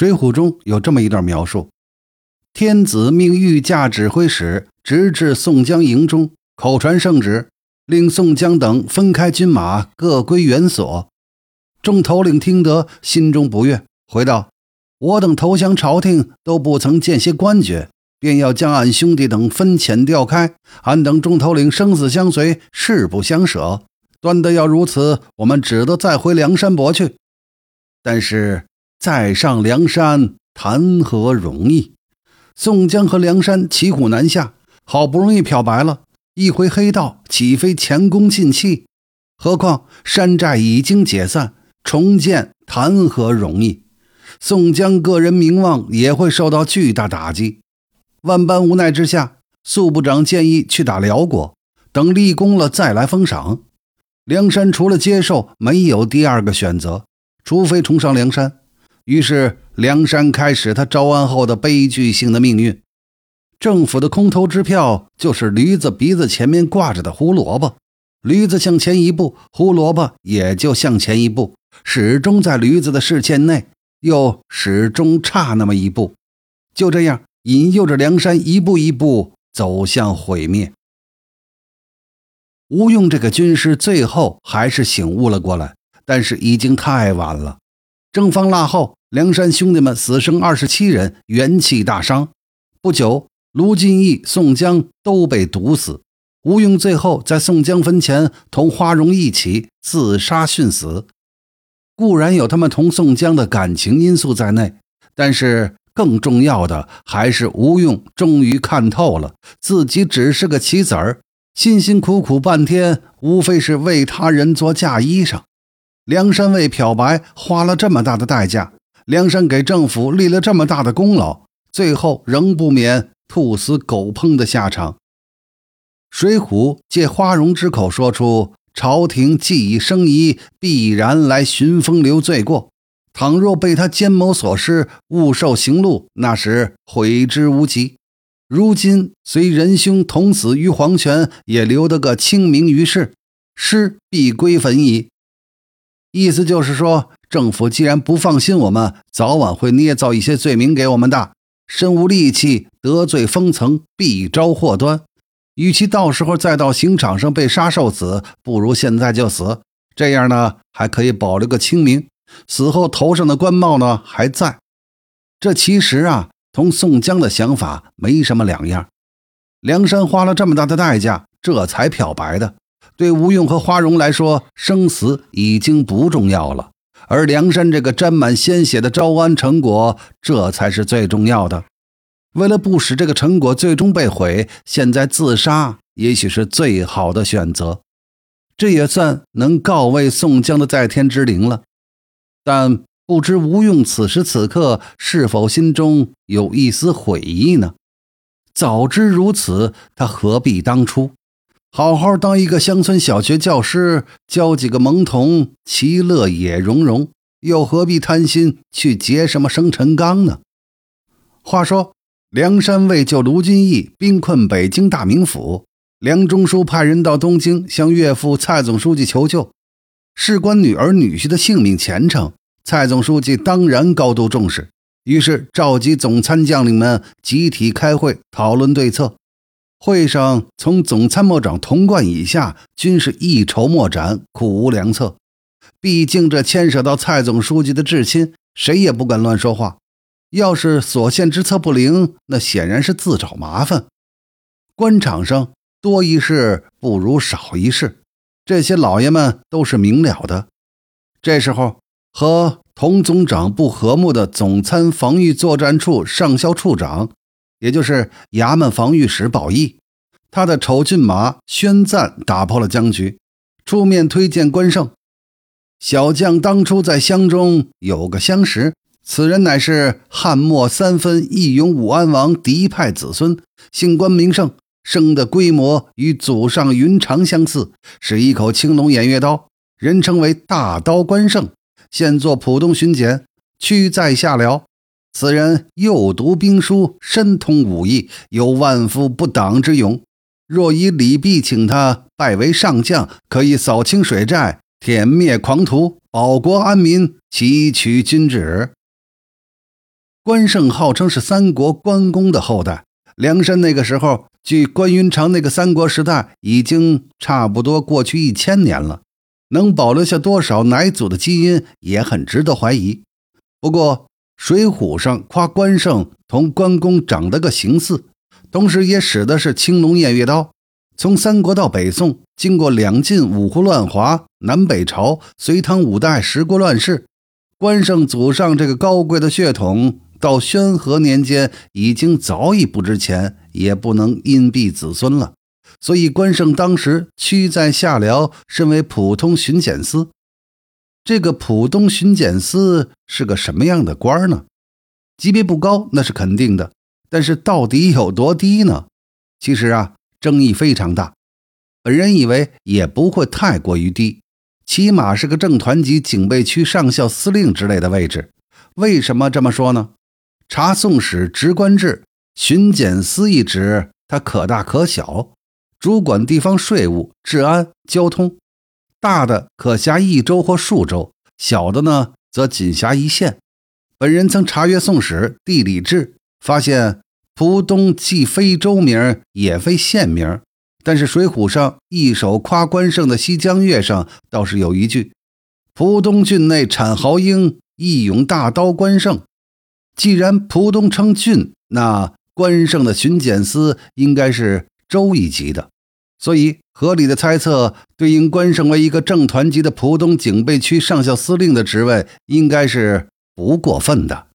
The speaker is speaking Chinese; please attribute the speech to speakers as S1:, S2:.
S1: 水浒》中有这么一段描述：天子命御驾指挥使直至宋江营中，口传圣旨，令宋江等分开军马，各归原所。众头领听得，心中不悦，回道：“我等投降朝廷，都不曾见些官爵，便要将俺兄弟等分遣调开。俺等众头领生死相随，誓不相舍。断得要如此，我们只得再回梁山泊去。但是再上梁山，谈何容易？宋江和梁山骑虎难下，好不容易漂白了一回黑道，岂非前功尽弃？何况山寨已经解散。”重建谈何容易？宋江个人名望也会受到巨大打击。万般无奈之下，宿部长建议去打辽国，等立功了再来封赏。梁山除了接受，没有第二个选择，除非重上梁山。于是梁山开始他招安后的悲剧性的命运。政府的空头支票就是驴子鼻子前面挂着的胡萝卜，驴子向前一步，胡萝卜也就向前一步。始终在驴子的视线内，又始终差那么一步，就这样引诱着梁山一步一步走向毁灭。吴用这个军师最后还是醒悟了过来，但是已经太晚了。正方腊后，梁山兄弟们死生二十七人，元气大伤。不久，卢俊义、宋江都被毒死。吴用最后在宋江坟前同花荣一起自杀殉死。固然有他们同宋江的感情因素在内，但是更重要的还是吴用终于看透了自己只是个棋子儿，辛辛苦苦半天，无非是为他人做嫁衣裳。梁山为漂白花了这么大的代价，梁山给政府立了这么大的功劳，最后仍不免兔死狗烹的下场。水浒借花荣之口说出。朝廷既已生疑，必然来寻风流罪过。倘若被他奸谋所失，误受刑戮，那时悔之无及。如今虽仁兄同死于黄泉，也留得个清明于世，尸必归坟矣。意思就是说，政府既然不放心我们，早晚会捏造一些罪名给我们的。身无力气，得罪封层，必招祸端。与其到时候再到刑场上被杀受死，不如现在就死。这样呢，还可以保留个清明，死后头上的官帽呢还在。这其实啊，同宋江的想法没什么两样。梁山花了这么大的代价，这才漂白的。对吴用和花荣来说，生死已经不重要了，而梁山这个沾满鲜血的招安成果，这才是最重要的。为了不使这个成果最终被毁，现在自杀也许是最好的选择。这也算能告慰宋江的在天之灵了。但不知吴用此时此刻是否心中有一丝悔意呢？早知如此，他何必当初好好当一个乡村小学教师，教几个萌童，其乐也融融，又何必贪心去结什么生辰纲呢？话说。梁山为救卢俊义，兵困北京大名府。梁中书派人到东京向岳父蔡总书记求救，事关女儿女婿的性命前程，蔡总书记当然高度重视。于是召集总参将领们集体开会讨论对策。会上，从总参谋长童贯以下，均是一筹莫展，苦无良策。毕竟这牵涉到蔡总书记的至亲，谁也不敢乱说话。要是所献之策不灵，那显然是自找麻烦。官场上多一事不如少一事，这些老爷们都是明了的。这时候，和童总长不和睦的总参防御作战处上校处长，也就是衙门防御使宝义，他的丑骏马宣赞打破了僵局，出面推荐关胜。小将当初在乡中有个相识。此人乃是汉末三分义勇武安王嫡派子孙，姓关名胜，生的规模与祖上云长相似，是一口青龙偃月刀，人称为大刀关胜。现做浦东巡检，屈在下辽。此人又读兵书，深通武艺，有万夫不挡之勇。若以礼毕请他拜为上将，可以扫清水寨，殄灭狂徒，保国安民，祈取君旨。关胜号称是三国关公的后代。梁山那个时候，距关云长那个三国时代已经差不多过去一千年了，能保留下多少乃祖的基因也很值得怀疑。不过，《水浒》上夸关胜同关公长得个形似，同时也使的是青龙偃月刀。从三国到北宋，经过两晋五胡乱华、南北朝、隋唐五代十国乱世，关胜祖上这个高贵的血统。到宣和年间，已经早已不值钱，也不能荫庇子孙了。所以关胜当时屈在下辽，身为普通巡检司。这个普通巡检司是个什么样的官呢？级别不高，那是肯定的。但是到底有多低呢？其实啊，争议非常大。本人以为也不会太过于低，起码是个正团级警备区上校司令之类的位置。为什么这么说呢？查宋史职官制，巡检司一职，它可大可小，主管地方税务、治安、交通。大的可辖一州或数州，小的呢则仅辖一县。本人曾查阅宋史地理志，发现浦东既非州名，也非县名。但是《水浒》上一首夸关胜的《西江月》上倒是有一句：“浦东郡内产豪英，义勇大刀关胜。”既然浦东称郡，那关胜的巡检司应该是州一级的，所以合理的猜测，对应关胜为一个正团级的浦东警备区上校司令的职位，应该是不过分的。